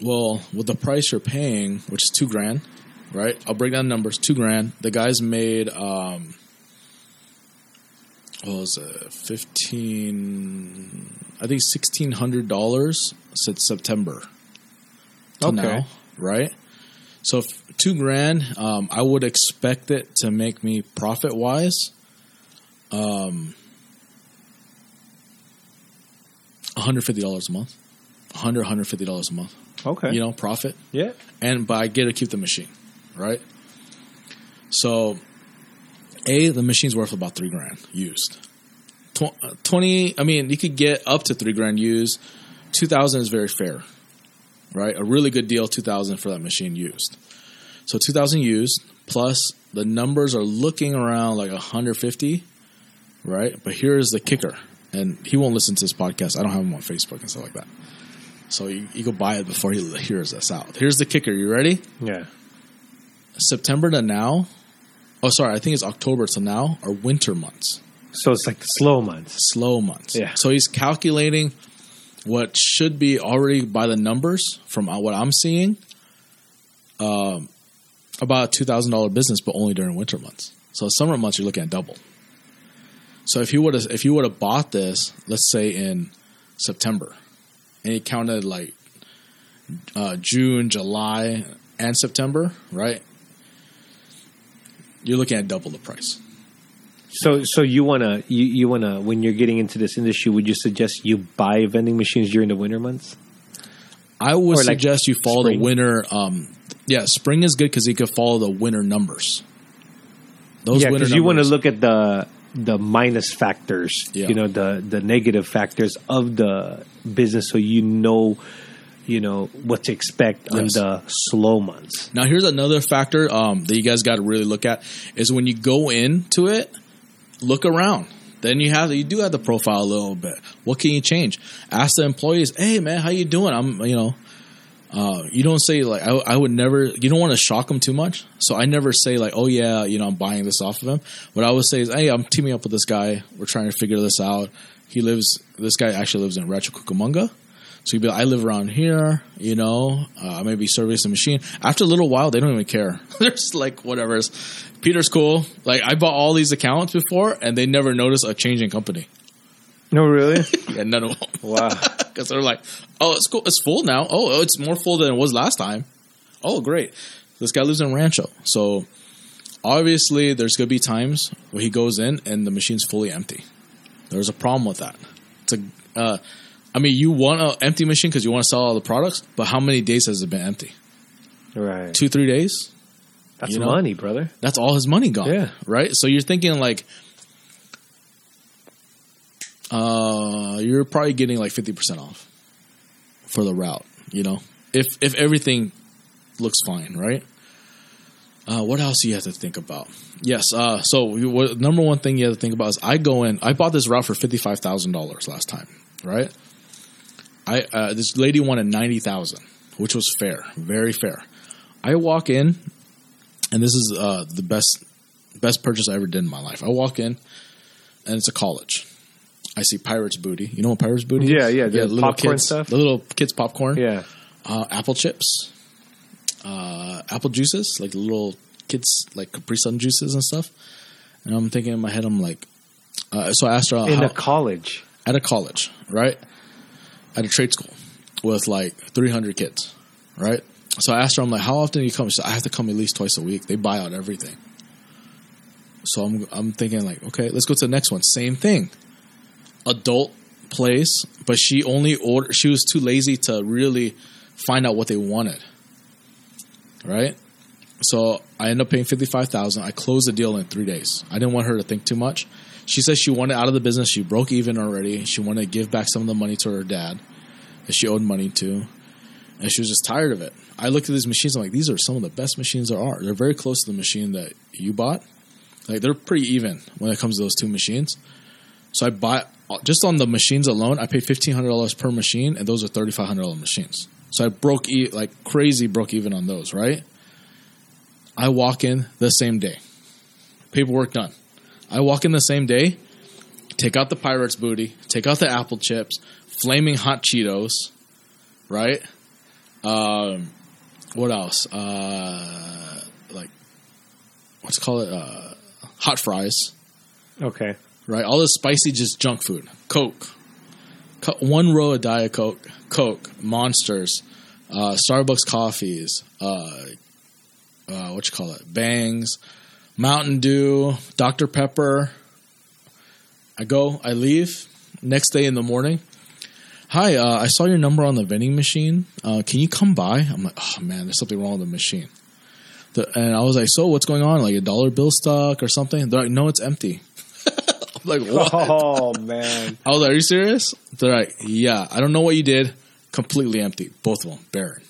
well with the price you're paying which is two grand right? I'll break down numbers two grand. The guys made um, what was it 15 i think $1600 since september Okay. now right so if two grand um, i would expect it to make me profit wise um, $150 a month 100 $150 a month Okay. you know profit Yeah. and but I get to keep the machine, right? So, a the machine's worth about three grand used. Tw- uh, Twenty. I mean, you could get up to three grand used. Two thousand is very fair, right? A really good deal. Two thousand for that machine used. So two thousand used plus the numbers are looking around like hundred fifty, right? But here's the kicker, and he won't listen to this podcast. I don't have him on Facebook and stuff like that. So you, you go buy it before he hears us out. Here's the kicker. You ready? Yeah. September to now. Oh, sorry. I think it's October to now are winter months, So it's like the slow months. slow months. Yeah. So he's calculating what should be already by the numbers from what I'm seeing, um, about a two thousand dollar business, but only during winter months. So summer months you're looking at double. So if you would have if you would have bought this, let's say in September, and he counted like uh, June, July, and September, right? You're looking at double the price. So so you wanna you, you wanna when you're getting into this industry, would you suggest you buy vending machines during the winter months? I would Or, like, suggest you follow spring. the winter. Um, yeah, spring is good because you can follow the winter numbers. Those yeah, winter because you want to look at the the minus factors, Yeah. you know, the the negative factors of the business, so you know, you know what to expect on Yes. the slow months. Now, here's another factor um, that you guys got to really look at is when you go into it, look around. Then you have you do have to profile a little bit. What can you change? Ask the employees, "Hey, man, how you doing?" I'm, you know, uh, you don't say like I, I would never. You don't want to shock them too much, so I never say like, "Oh yeah, you know, I'm buying this off of him." What I would say is, "Hey, I'm teaming up with this guy. We're trying to figure this out. He lives. This guy actually lives in Rancho Cucamonga." So you'd be like, I live around here, you know, uh, I may be servicing a machine. After a little while, they don't even care. They're just like, whatever. Peter's cool. Like, I bought all these accounts before, and they never noticed a change in company. No, really? yeah, none of them. wow. Because they're like, oh, it's cool. It's full now. Oh, it's more full than it was last time. Oh, great. This guy lives in Rancho. So obviously, there's going to be times where he goes in and the machine's fully empty. There's a problem with that. It's a, uh, I mean, you want an empty machine because you want to sell all the products, but how many days has it been empty? Right. Two, three days? That's you know? money, brother. That's all his money gone. Yeah. Right? So you're thinking like, uh, you're probably getting like 50% off for the route, you know, if, if everything looks fine, right? Uh, what else do you have to think about? Yes. Uh, so you, what, number one thing you have to think about is I go in, I bought this route for $55,000 last time, right? I, uh, this lady wanted 90,000, which was fair, very fair. I walk in and this is uh, the best best purchase I ever did in my life. I walk in, and it's a college. I see Pirates Booty. You know what Pirates Booty? Yeah, is? yeah, the little popcorn kids, stuff. The little kids popcorn. Yeah. Uh, apple chips, uh, apple juices, like little kids like Capri Sun juices and stuff. And I'm thinking in my head, I'm like, uh, so I asked her In how, a college. at a college, right? At a trade school with like 300 kids, right? So I asked her, I'm like, how often do you come? She said, I have to come at least twice a week. They buy out everything. So I'm I'm thinking like, okay, let's go to the next one. Same thing, adult place, but she only ordered. She was too lazy to really find out what they wanted, right? So I end up paying fifty five thousand. I closed the deal in three days. I didn't want her to think too much. She says she wanted out of the business. She broke even already. She wanted to give back some of the money to her dad that she owed money to, and she was just tired of it. I looked at these machines. I'm like, these are some of the best machines there are. They're very close to the machine that you bought. Like they're pretty even when it comes to those two machines. So I bought just on the machines alone. I paid fifteen hundred dollars per machine, and those are thirty five hundred dollars machines. So I broke e- like crazy, broke even on those. Right. I walk in the same day, paperwork done. I walk in the same day, take out the pirates booty, take out the apple chips, flaming hot Cheetos, right? Um, what else? Uh, like what's call it called? Uh, hot fries, Okay. right? All this spicy, just junk food. Coke, Co- one row of Diet Coke, Coke, Monsters, uh, Starbucks coffees, uh, uh, what you call it? Bangs, Mountain Dew, Dr Pepper. I go, I leave. Next day in the morning, hi, uh, I saw your number on the vending machine. Uh, can you come by? I'm like, oh man, there's something wrong with the machine. The, and I was like, so what's going on? Like a dollar bill stuck or something? They're like, no, it's empty. I'm like what? Oh man. I was like, "Are you serious?" They're like, "Yeah." I don't know what you did. Completely empty, both of them, barren.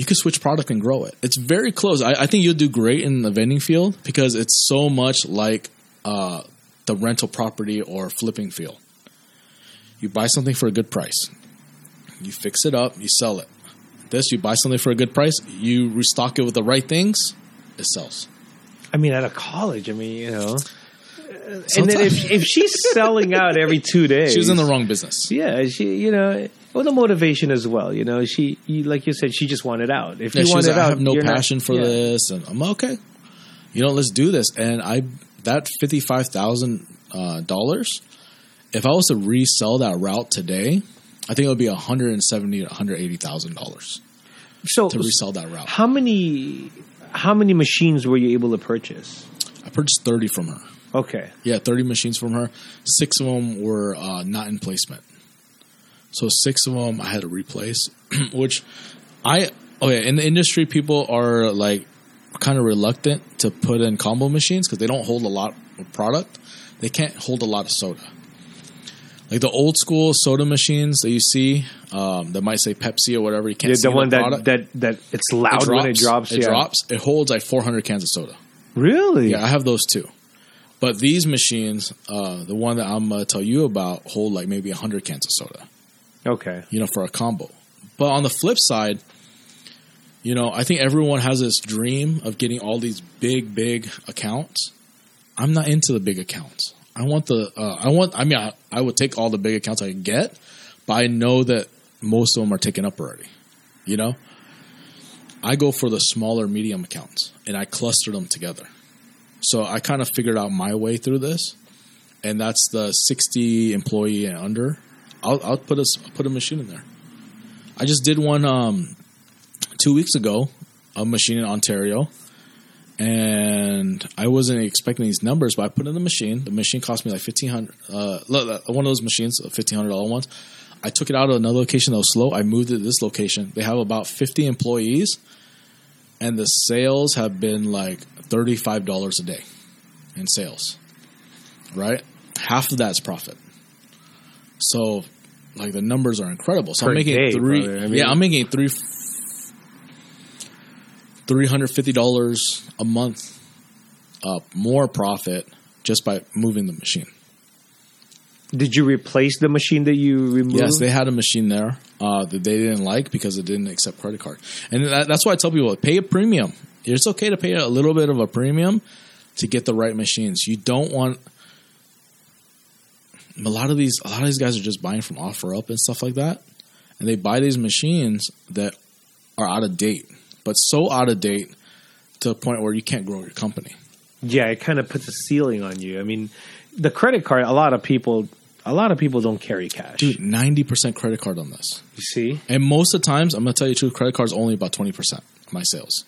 You could switch product and grow it. It's very close. I, I think you'll do great in the vending field because it's so much like uh, the rental property or flipping field. You buy something for a good price, you fix it up, you sell it. This, you buy something for a good price, you restock it with the right things, it sells. I mean, at a college, I mean, you know. And then if if she's selling out every two days, She was in the wrong business. Yeah, she, you know, well, the motivation as well. You know, she, you, like you said, she just wanted out. If Yeah, you wanted like, out, I have no you're not- passion for yeah. this, and I'm okay. You know, let's do this. And I that fifty five thousand uh, dollars. If I was to resell that route today, I think it would be one hundred and seventy, one hundred eighty thousand dollars So, to resell that route. how many, how many machines were you able to purchase? I purchased thirty from her. Okay, Yeah, thirty machines from her. Six of them were uh, not in placement, so six of them I had to replace. which I okay in the industry, people are like kind of reluctant to put in combo machines because they don't hold a lot of product. They can't hold a lot of soda. Like the old school soda machines that you see um, that might say Pepsi or whatever, you can't see the one that, product. that that it's loud when it drops. It yeah. drops. It holds like 400 cans of soda. Really? Yeah, I have those too. But these machines, uh, the one that I'm going to tell you about, hold like maybe 100 cans of soda, Okay. you know, for a combo. But on the flip side, you know, I think everyone has this dream of getting all these big, big accounts. I'm not into the big accounts. I want the, uh, I want, I mean, I, I would take all the big accounts I can get, but I know that most of them are taken up already, you know? I go for the smaller, medium accounts and I cluster them together. So I kind of figured out my way through this, and that's the 60 employee and under. I'll, I'll put a put a machine in there. I just did one um, two weeks ago, a machine in Ontario, and I wasn't expecting these numbers, but I put in the machine. The machine cost me like fifteen hundred. Uh, one of those machines, fifteen hundred dollar ones. I took it out of another location that was slow. I moved it to this location. They have about fifty employees, and the sales have been like thirty five dollars a day in sales. Right, half of that's profit. So, like the numbers are incredible. So Per I'm making day, three. I mean- yeah, I'm making three three hundred fifty dollars a month uh, more profit just by moving the machine. Did you replace the machine that you removed? Yes, they had a machine there uh, that they didn't like because it didn't accept credit card, and that, that's why I tell people pay a premium. It's okay to pay a little bit of a premium to get the right machines. You don't want a lot of these. A lot of these guys are just buying from OfferUp and stuff like that, and they buy these machines that are out of date, but so out of date to a point where you can't grow your company. yeah, it kind of puts a ceiling on you. I mean, the credit card. A lot of people, a lot of people don't carry cash. Dude, ninety percent credit card on this. you see, And most of the times, I'm going to tell you the truth, credit card's only about 20% of my sales.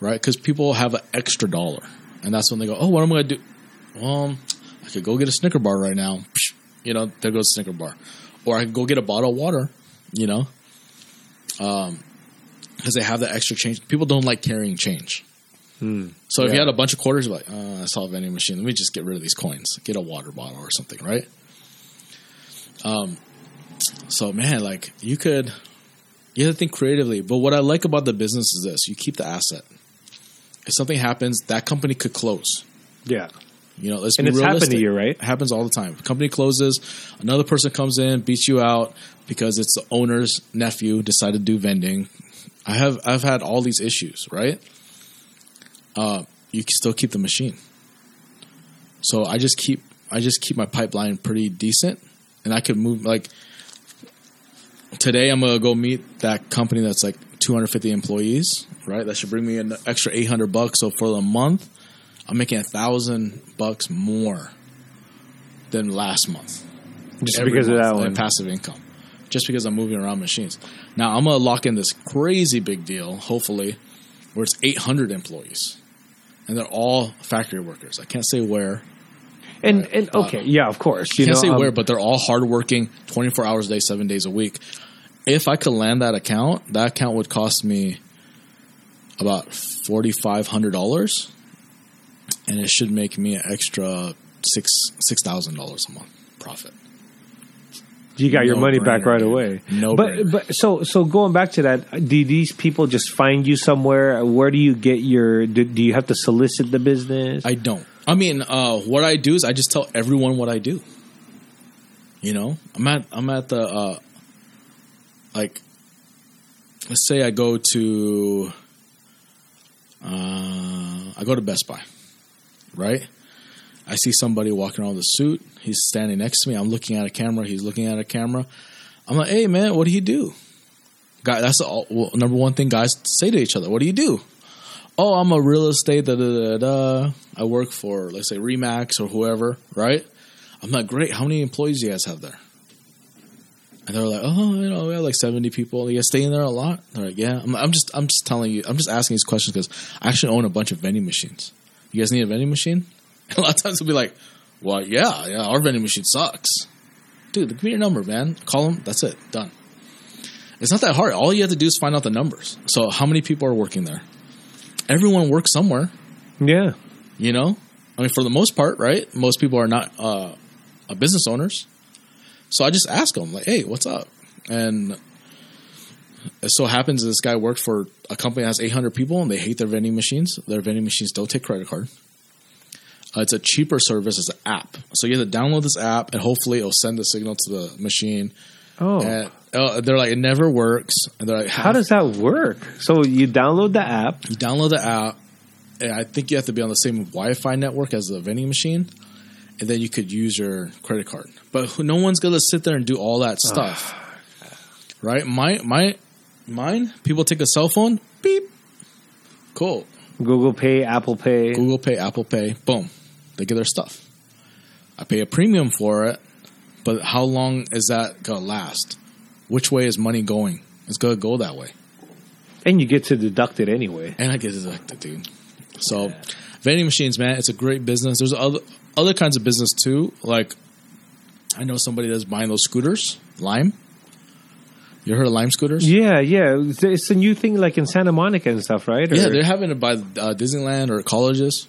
Right? Because people have an extra dollar. And that's when they go, oh, what am I going to do? Well, I could go get a Snicker bar right now. You know, there goes Snicker bar. Or I could go get a bottle of water, you know, um, because they have the extra change. People don't like carrying change. Hmm. So if you had a bunch of quarters, you're like, I saw a vending machine. Let me just get rid of these coins. Get a water bottle or something, right? Um, so man, like you could, you have to think creatively. But what I like about the business is this: you keep the asset. If something happens, that company could close. yeah, You know, let's and be it's realistic. happened to you, right? It happens all the time. Company closes, another person comes in, beats you out because it's the owner's nephew decided to do vending. I have I've had all these issues, right? Uh, you can still keep the machine. So I just keep I just keep my pipeline pretty decent, and I could move like today. I'm gonna go meet that company that's like 250 employees, right? That should bring me an extra 800 bucks. So for the month, I'm making a thousand bucks more than last month. Just Every because of that one. passive income. Just because I'm moving around machines. Now I'm gonna lock in this crazy big deal, hopefully, where it's 800 employees, and they're all factory workers. I can't say where. And and okay, yeah, of course. You can't know, say um, where, but they're all hardworking, 24 hours a day, seven days a week. If I could land that account, that account would cost me about $4,500. And it should make me an extra six six thousand dollars a month profit. You got your No money back right dude. away. No but brainer. but so so going back to that, do these people just find you somewhere? Where do you get your? Do, do you have to solicit the business? I don't. I mean, uh, what I do is I just tell everyone what I do. You know, I'm at I'm at the uh, like, let's say I go to, uh, I go to Best Buy, right? I see somebody walking around with a suit. He's standing next to me. I'm looking at a camera. He's looking at a camera. I'm like, hey man, what do you do? Guy, that's the well, number one thing guys say to each other. What do you do? oh, I'm a real estate, da da da da. I work for, let's say, Remax or whoever, right? I'm like, great. How many employees do you guys have there? And they're like, oh, you know, we have like 70 people. You guys staying there a lot? They're like, yeah. I'm, I'm just, I'm just telling you, I'm just asking these questions because I actually own a bunch of vending machines. You guys need a vending machine? a lot of times they'll be like, well, yeah, yeah, our vending machine sucks. Dude, give me your number, man. Call them. That's it. Done. It's not that hard. All you have to do is find out the numbers. So, how many people are working there? Everyone works somewhere. yeah. You know, I mean, for the most part, right? Most people are not uh, uh, business owners, so I just ask them, like, "Hey, what's up?" And it so happens this guy worked for a company that has 800 people, and they hate their vending machines. Their vending machines don't take credit card. Uh, it's a cheaper service. It's an app, so you have to download this app, and hopefully, it'll send the signal to the machine. Oh, And uh, they're like, "It never works." And they're like, how does that work? So you download the app. You download the app, and I think you have to be on the same Wi-Fi network as the vending machine, and then you could use your credit card. But no one's gonna sit there and do all that stuff, right? My my mine. People take a cell phone, beep, cool. Google Pay, Apple Pay. Google Pay, Apple Pay, boom, they get their stuff. I pay a premium for it, but how long is that gonna last? Which way is money going? It's gonna go that way. And you get to deduct it anyway. and I get deducted, dude. So, vending machines, man, it's a great business. There's other other kinds of business too. Like, I know somebody that's buying those scooters, Lime. You heard of Lime scooters? Yeah, yeah. It's- a new thing like in Santa Monica and stuff, right? Or- Yeah, they're having it by uh, Disneyland or colleges.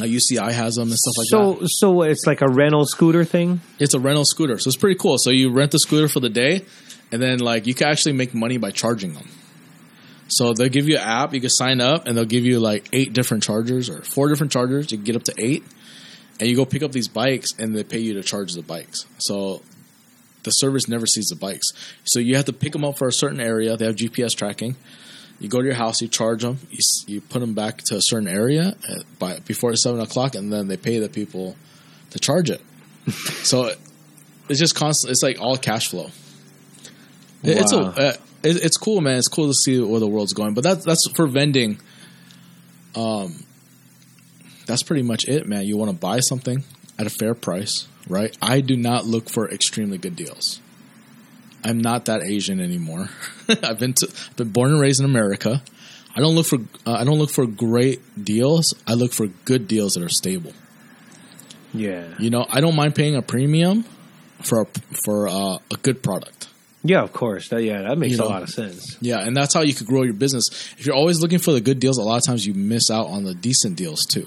Uh, UCI has them and stuff like so that. so it's like a rental scooter thing. It's a rental scooter, so it's pretty cool. So you rent the scooter for the day, and then like you can actually make money by charging them. So they'll give you an app, you can sign up, and they'll give you like eight different chargers or four different chargers. You can get up to eight, and you go pick up these bikes, and they pay you to charge the bikes. So the service never sees the bikes. So you have to pick them up for a certain area. They have GPS tracking. You go to your house, you charge them, you, you put them back to a certain area uh, by before seven o'clock, and then they pay the people to charge it. so it's just constant. It's like all cash flow. It- It's a, uh, it, it's cool, man. It's cool to see where the world's going. But that's that's for vending. Um, that's pretty much it, man. You want to buy something at a fair price, right? I do not look for extremely good deals. I'm not that Asian anymore. I've been to, been born and raised in America. I don't look for uh, I don't look for great deals. I look for good deals that are stable. Yeah. You know, I don't mind paying a premium for a, for uh, a good product. Yeah, of course. That, yeah, that makes You know. a lot of sense. Yeah, and that's how you could grow your business. If you're always looking for the good deals, a lot of times you miss out on the decent deals too.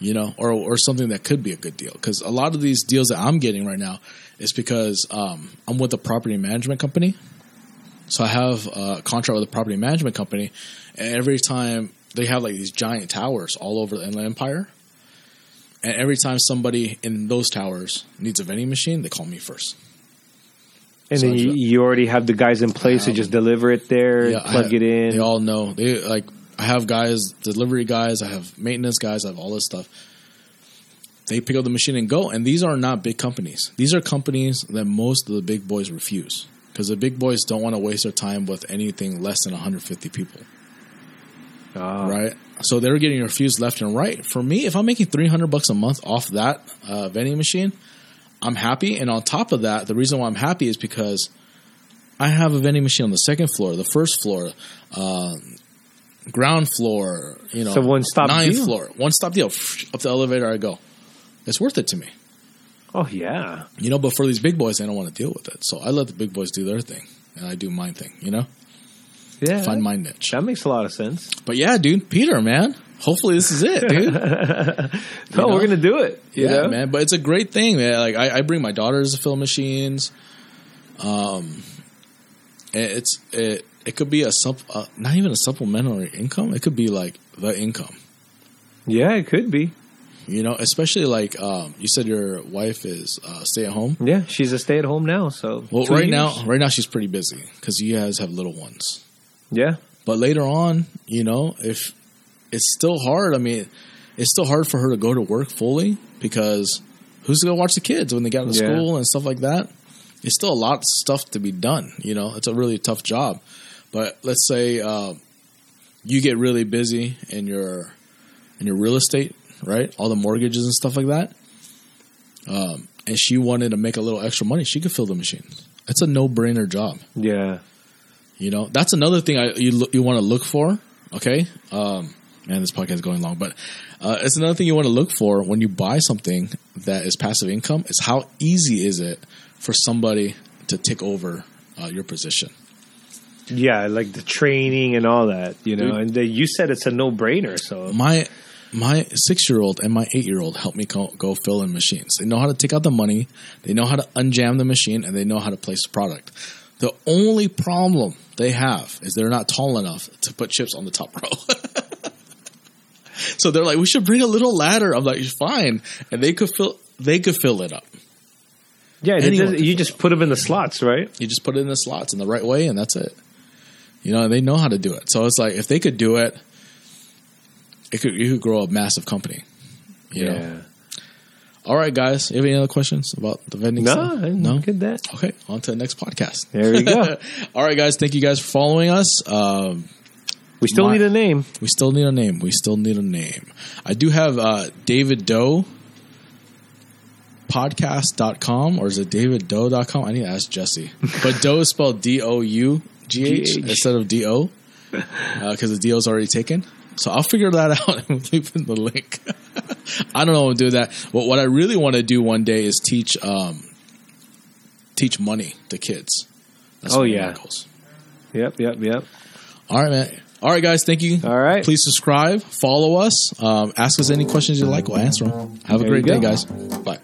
You know, or or something that could be a good deal. Because a lot of these deals that I'm getting right now is because um, I'm with a property management company. So I have a contract with a property management company, and every time they have like these giant towers all over the Inland Empire, and every time somebody in those towers needs a vending machine, they call me first. And So then you, you already have the guys in place to just deliver it there, Yeah, plug have- it in. They all know. They like I have guys, delivery guys, I have maintenance guys, I have all this stuff. They pick up the machine and go. And these are not big companies. These are companies that most of the big boys refuse because the big boys don't want to waste their time with anything less than 150 people, Ah. right? So they're getting refused left and right. For me, if I'm making 300 bucks a month off that uh, vending machine, I'm happy. And on top of that, the reason why I'm happy is because I have a vending machine on the second floor, the first floor, uh, ground floor, you know, So one-stop ninth deal. floor, one stop deal. Up the elevator I go. It's worth it to me, Oh yeah. you know. But for these big boys, they don't want to deal with it, so I let the big boys do their thing, and I do my thing, you know. Yeah. Find my niche. that makes a lot of sense. But yeah, dude, Peter, man, hopefully this is it, dude. no, know? we're gonna do it. you yeah, know? man. But it's a great thing, man. Like I, I bring my daughters to film machines. Um, it's it it could be a sup, uh, not even a supplementary income. It could be like the income. Yeah, it could be. You know, especially like um, you said, your wife is uh, stay at home. Yeah, she's a stay at home now. So Well, right years. now, right now she's pretty busy because you guys have little ones. yeah, But later on, you know, if it's still hard, I mean, it's still hard for her to go to work fully because who's going to watch the kids when they get out of Yeah. school and stuff like that? It's still a lot of stuff to be done. You know, it's a really tough job. But let's say uh, you get really busy in your in your real estate, right? All the mortgages and stuff like that. Um, and she wanted to make a little extra money, she could fill the machine. It's a no brainer job. yeah, You know, that's another thing I you you want to look for. Okay, um, man, this podcast is going long, but uh, it's another thing you want to look for when you buy something that is passive income. Is how easy is it for somebody to take over uh, your position? Yeah. Like the training and all that, you know. Dude. And they, you said it's a no brainer. So My my six year old and my eight year old help me go, go fill in machines. They know how to take out the money, they know how to unjam the machine, and they know how to place the product. The only problem they have is they're not tall enough to put chips on the top row. so they're like, we should bring a little ladder. I'm like, fine, and they could fill they could fill it up. yeah, it Anyone does- can you just put them in the slots, right? You just put it in the slots in the right way, and that's it. You know, they know how to do it. So it's like if they could do it, it could you could grow a massive company. You know? All right, guys. You have any other questions about the vending No, stuff? No. at that. Okay, on to the next podcast. There we go. All right, guys. Thank you guys for following us. Um, We still My- need a name. we still need a name. We still need a name. I do have uh, David Doe podcast.com or is it daviddoe.com? I need to ask Jesse. But Doe is spelled D O U G-H. instead of D O because the D O is already taken. So I'll figure that out and we'll leave in the link. I don't know what to do that. But what I really want to do one day is teach um, teach money to kids. That's Oh, one of my yeah. Yep, yep, yep. All right, man. All right, guys. Thank you. All right. Please subscribe, follow us, um, ask us any questions you like. We'll answer them. Have a There you great day, guys. Bye.